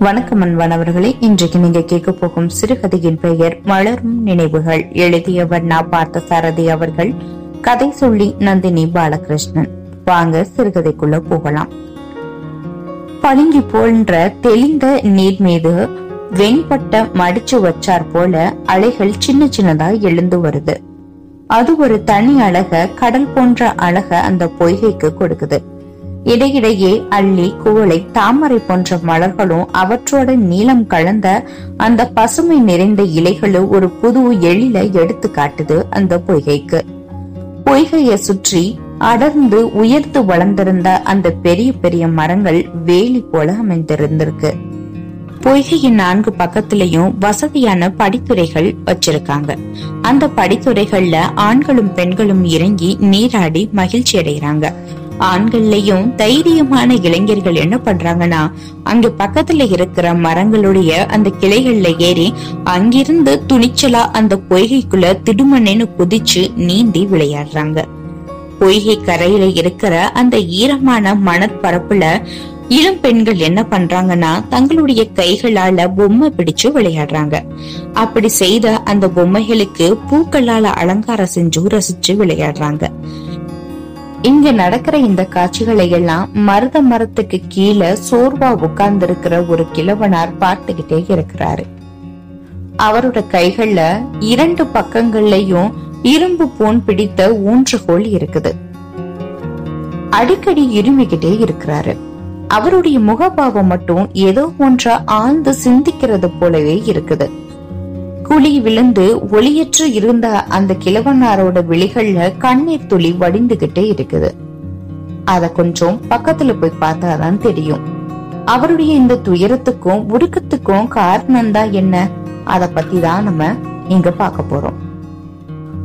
வணக்கம் அன்பானவர்களே இன்றைக்கு நீங்க கேட்க போகும் சிறுகதையின் பெயர் மலரும் நினைவுகள். எழுதியவர் நா. பார்த்த சாரதி அவர்கள். கதை சொல்லி நந்தினி பாலகிருஷ்ணன். வாங்க சிறுகதைக்குள்ள போகலாம். பளிங்கு போன்ற தெளிந்த நீர் மீது வெண்பட்ட மடிச்சு வச்சார் போல அலைகள் சின்ன சின்னதா எழுந்து வருது. அது ஒரு தனி அழக கடல் போன்ற அழக அந்த பொய்கைக்கு கொடுக்குது. இடையிடையே அள்ளி குவளை தாமரை போன்ற மலர்களும் அவற்றோட நீளம் கலந்த அந்த பசுமை நிறைந்த இலைகளும் ஒரு புது எழில எடுத்து காட்டுது அந்த பொய்கைக்கு. பொய்கையை சுற்றி அடர்ந்து உயர்த்து வளர்ந்திருந்த அந்த பெரிய பெரிய மரங்கள் வேலி போல அமைந்திருந்திருக்கு. பொய்கையின் நான்கு பக்கத்திலையும் வசதியான படித்துறைகள் வச்சிருக்காங்க. அந்த படித்துறைகள்ல ஆண்களும் பெண்களும் இறங்கி நீராடி மகிழ்ச்சி அடைகிறாங்க ஆண்கள்லயும் தைரியமான இளைஞர்கள் என்ன பண்றாங்கன்னா அங்க பக்கத்துல இருக்கிற மரங்களுடைய அந்த கிளைகள்ல ஏறி அங்கிருந்து துணிச்சலா அந்த பொய்கைக்குள்ள திடுமண்ணு குதிச்சு நீந்தி விளையாடுறாங்க. பொய்கை கரையில இருக்கிற அந்த ஈரமான மணற்பரப்புல இளம் பெண்கள் என்ன பண்றாங்கன்னா தங்களுடைய கைகளால பொம்மை பிடிச்சு விளையாடுறாங்க. அப்படி செய்த அந்த பொம்மைகளுக்கு பூக்களால அலங்காரம் செஞ்சு ரசிச்சு விளையாடுறாங்க. இங்க நடக்கிற இந்த காட்சிகளை எல்லாம் மருத மரத்துக்கு கீழே சோர்வா உட்கார்ந்து இருக்கிற ஒரு கிழவனார் பார்த்துக்கிட்டே இருக்கிறாரு. அவரோட கைகள்ல இரண்டு பக்கங்கள்லயும் இரும்பு போன் பிடித்த ஊன்றுகோல் இருக்குது. அடிக்கடி இருமிக்கிட்டே இருக்கிறாரு. அவருடைய முகபாவம் மட்டும் ஏதோ ஒன்ற ஆழ்ந்து சிந்திக்கிறது போலவே இருக்குது. குழி விழுந்து ஒளியற்று இருந்த அந்த கிழவனாரோட விழிகள்ல கண்ணீர் துளி வடிந்துகிட்டே இருக்குது. அத கொஞ்சம் பக்கத்துல போய் பார்த்தாதான் தெரியும். அவருடைய இந்த துயரத்துக்கும் உருக்கத்துக்கும் காரணம் தான் என்ன? அத பத்தி தான் நம்ம இங்க பார்க்க போறோம்.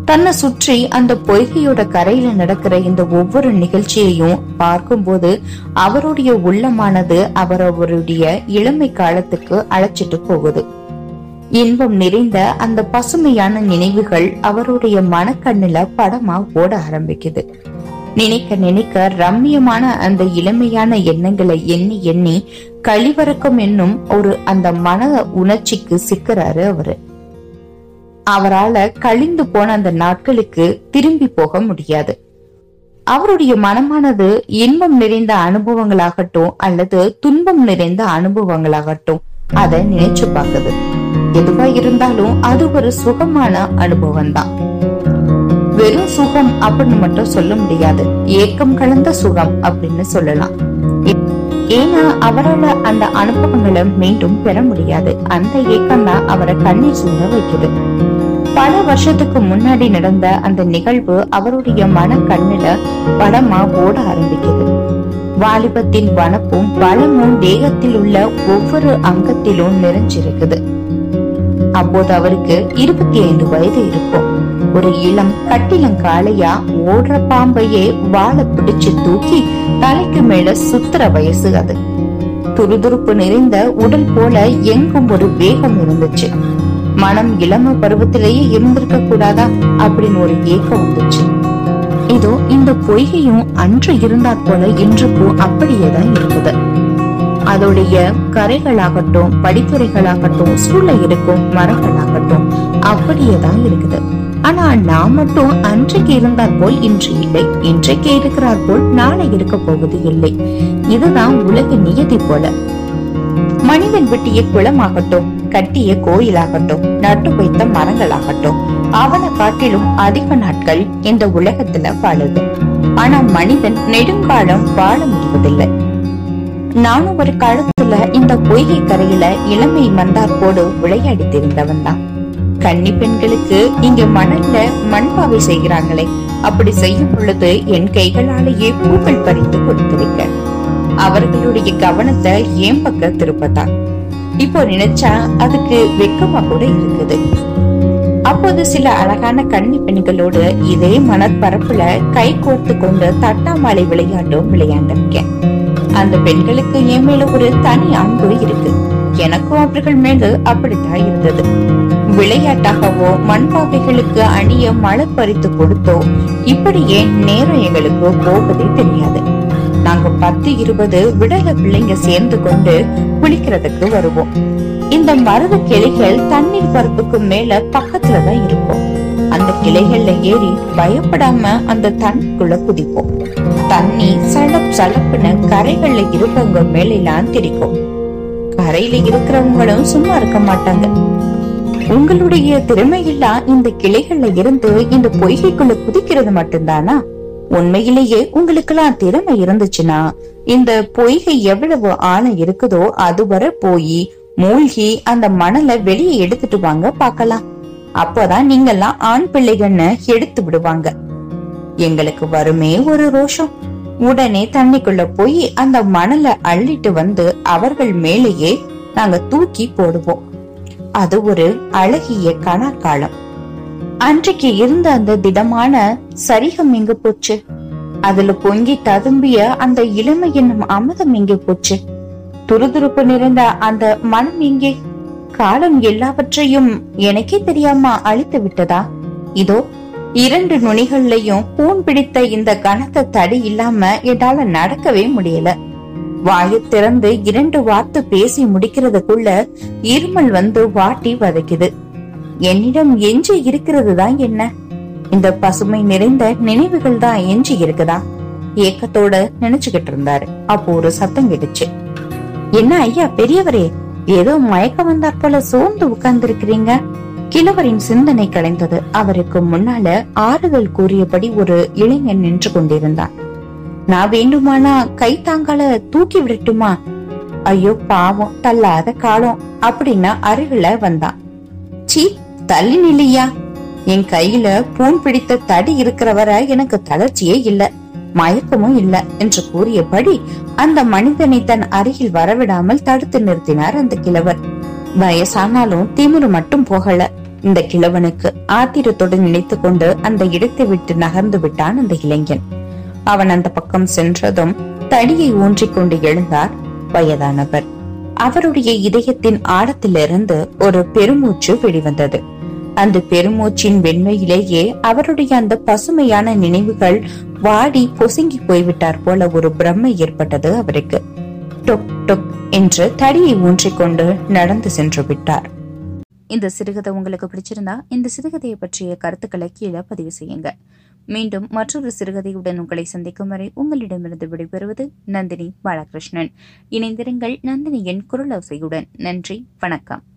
தன்னை சுற்றி அந்த பொய்கையோட கரையில நடக்கிற இந்த ஒவ்வொரு நிகழ்ச்சியையும் பார்க்கும்போது அவருடைய உள்ளமானது அவரவருடைய இளமை காலத்துக்கு அழைச்சிட்டு போகுது. இன்பம் நிறைந்த அந்த பசுமையான நினைவுகள் அவருடைய மனக்கண்ணுல படமா ஓட ஆரம்பிக்குது. நினைக்க நினைக்க ரம்மியமான அந்த இளமையான எண்ணங்களை எண்ணி எண்ணி கழிவறக்கம் என்னும் ஒரு அந்த மன உணர்ச்சிக்கு சிக்கிறாரு அவரு. அவரால கழிந்து போன அந்த நாட்களுக்கு திரும்பி போக முடியாது. அவருடைய மனமானது இன்பம் நிறைந்த அனுபவங்களாகட்டும் அல்லது துன்பம் நிறைந்த அனுபவங்களாகட்டும் அதை நினைச்சு பார்க்குது. எதுவா இருந்தாலும் அது ஒரு சுகமான அனுபவம் தான் வெறும் சுகம் அப்படின்னு மட்டும் சொல்ல முடியாது. ஏக்கம் கலந்த சுகம் அப்படின்னு சொல்லலாம். ஏன்னா அவரால் அந்த அனுபவங்களை மீண்டும் பெற முடியாது. அந்த ஏக்கம் தான் அவரை கண்ணீர் சிந்த வைக்குது. பல வருஷத்துக்கு முன்னாடி நடந்த அந்த நிகழ்வு அவருடைய மன கண்ணில படமா ஓட ஆரம்பிக்குது. வாலிபத்தின் வனப்பும் பலமும் தேகத்தில் உள்ள ஒவ்வொரு அங்கத்திலும் நிறைஞ்சிருக்குது. அப்போது அவருக்கு இருபத்தி ஐந்து வயது இருக்கும். ஒரு இளம் கட்டிலங்காளையா ஓடுற பாம்பையே வாழை பிடிச்சு தூக்கி தலைக்கு மேல சுத்துற வயசு அது. துருதுருப்பு நிறைந்த உடல் போல எங்கும் ஒரு வேகம் இருந்துச்சு. மனம் இளம பருவத்திலேயே இருந்திருக்க கூடாதா அப்படின்னு ஒரு ஏக்கம் வந்துச்சு. இதோ இந்த பொய்கையும் அன்று இருந்தாற் போல இன்றுக்கும் அப்படியேதான் இருக்குது. அதோடைய கரைகளாகட்டும் படித்துறைகளாகட்டும் சூழ இருக்கும் மரங்களாகட்டும் அப்படியே தான் இருக்குது. ஆனா நான் மட்டும் அன்றைக்கு இருந்தார் போல் இன்று இல்லை. இன்றைக்கு இருக்கிறார் போல் நாளை இருக்க போவது இல்லை. இதுதான் உலக நியதி போல. மனிதன் வெட்டிய குளமாகட்டும் கட்டிய கோயிலாகட்டும் நட்டு வைத்த மரங்களாகட்டும் அவனை காட்டிலும் அதிக நாட்கள் இந்த உலகத்துல வாழுது. ஆனா மனிதன் நெடுங்காலம் வாழ முடிவதில்லை. நானும் ஒரு காலத்துல இந்த பொய்கை கரையில இளமை மந்தார்போடு விளையாடி தெரிந்தவன் தான் கன்னி பெண்களுக்கு இங்க மணல்ல மண்பாவை செய்கிறாங்களே அப்படி செய்யும் பொழுது என் கைகளாலேயே பூக்கள் பறித்து கொடுத்திருக்க. அவர்களுடைய கவனத்தை ஏன் பக்க திருப்பதான் இப்போ நினைச்சா அதுக்கு வெக்கமா கூட இருக்குது. அப்போது சில அழகான கன்னி பெண்களோடு இதே மணற்பரப்புல கை கோர்த்து கொண்டு தட்டாமாலை விளையாட்டும் விளையாண்டிருக்கேன் அந்த பெண்களுக்கு என் மேல ஒரு தனி அன்பு இருக்கு. எனக்கும் அவர்கள் மேல அப்படித்தான் இருந்தது. விளையாட்டாகவோ மண்பாவைகளுக்கு அணிய மழை பறித்து கொடுத்தோ இப்படியே நேரம் எங்களுக்கு போவதே தெரியாது. நாங்க பத்து இருபது விடல பிள்ளைங்க சேர்ந்து கொண்டு குளிக்கிறதுக்கு வருவோம். இந்த மருத கிளைகள் தண்ணீர் பரப்புக்கு மேல பக்கத்துலதான் இருப்போம் இருக்கும். அந்த கிளைகள்ல ஏறி பயப்படாம அந்த தண்ணிக்குள்ள குதிப்போம். தண்ணி சலப் சலப்புன்னு கரைகள்ல இருக்கவங்க மேலாம் திரிக்கும். கரையில இருக்கிறவங்களும் சும்மா இருக்க மாட்டாங்க. உங்களுடைய திறமையெல்லாம் இந்த கிளைகள்ல இருந்து இந்த பொய்கைக்குள்ள குதிக்கிறது மட்டும்தானா? உண்மையிலேயே உங்களுக்கெல்லாம் திறமை இருந்துச்சுன்னா இந்த பொய்கை எவ்வளவு ஆழம் இருக்குதோ அதுவரை போய் மூழ்கி அந்த மணலை வெளியே எடுத்துட்டு வாங்க பார்க்கலாம். அப்போதான் நீங்கெல்லாம் ஆண் பிள்ளைகள்னு எடுத்து விடுவாங்க. எங்களுக்கு வருமே ஒரு ரோஷம். உடனே தண்ணிக்குள்ள போய் அந்த மணலை அள்ளிட்டு வந்து அவர்கள் மேலேயே நாங்க தூக்கி போடுவோம். அது ஒரு அழகிய கணக்காலம் அன்றைக்கு இருந்த அந்த திடமான சரிகம் எங்க போச்சு? அதுல பொங்கி ததும்பிய அந்த இளமை என்னும் அமுதம் எங்கே போச்சு? துருதுருப்பு நிறைந்த அந்த மனம் எங்கே? காலம் எல்லாவற்றையும் எனக்கே தெரியாம அழித்து விட்டதா? இதோ இரண்டு நுனிகள்லயும் பூன் பிடித்த இந்த கனத்த தடி இல்லாம என்னால நடக்கவே முடியல. வாயை திறந்து இரண்டு வார்த்தை பேசி முடிக்கிறதுக்குள்ள இருமல் வந்து வாட்டி வதைக்குது. என்னிடம் எஞ்சி இருக்கிறது தான் என்ன? இந்த பசுமை நிறைந்த நினைவுகள் தான் எஞ்சி இருக்குதா? ஏக்கத்தோட நினைச்சுக்கிட்டு இருந்தாரு. அப்போ ஒரு சத்தம் கேட்டுச்சு. என்ன ஐயா பெரியவரே? ஏதோ மயக்கம் வந்தாற் போல சோர்ந்து உட்கார்ந்து இருக்கிறீங்க கிழவரின் சிந்தனை கலைந்தது. அவருக்கு முன்னால ஆறுதல் கூறியபடி ஒரு இளைஞன் நின்று கொண்டிருந்தான். நான் வேண்டுமானா கை தாங்கால தூக்கி விடட்டுமா? ஐயோ பாவம் தள்ளாத காலம் அப்படின்னா அருகில வந்தான். சீ தள்ளி நில்லையா? என் கையில பூன் பிடித்த தடி இருக்கிறவரை எனக்கு தளர்ச்சியே இல்ல. மயக்கமும் இல்லை என்று கூறியபடி அந்த மனிதனை தன் அருகில் வரவிடாமல் தடுத்து நிறுத்தினார் அந்த கிழவர். வயசானாலும் திமிரு மட்டும் போகல. இந்த கிழவனுக்கு ஆத்திரத்துடன் நினைத்து கொண்டு அந்த இடத்தை விட்டு நகர்ந்து விட்டான் அந்த இளைஞன். அவன் அந்த பக்கம் சென்றதும் தடியை ஊன்றிக் கொண்டு எழுந்தார் வயதானவர். அவருடைய இதயத்தின் ஆழத்திலிருந்து ஒரு பெருமூச்சு வெளிவந்தது. அந்த பெருமூச்சின் வெண்மையிலேயே அவருடைய அந்த பசுமையான நினைவுகள் வாடி பொசுங்கி போய்விட்டார் போல ஒரு பிரம்மை ஏற்பட்டது அவருக்கு. டொக் டொக் என்று தடியை ஊன்றிக்கொண்டு நடந்து சென்று விட்டார். இந்த சிறுகதை உங்களுக்கு பிடிச்சிருந்தா இந்த சிறுகதையை பற்றிய கருத்துக்களை கீழே பதிவு செய்யுங்க. மீண்டும் மற்றொரு சிறுகதையுடன் உங்களை சந்திக்கும் வரை உங்களிடமிருந்து விடைபெறுவது நந்தினி பாலகிருஷ்ணன். இணைந்திருங்கள் நந்தினியின் குரலோசையுடன். நன்றி வணக்கம்.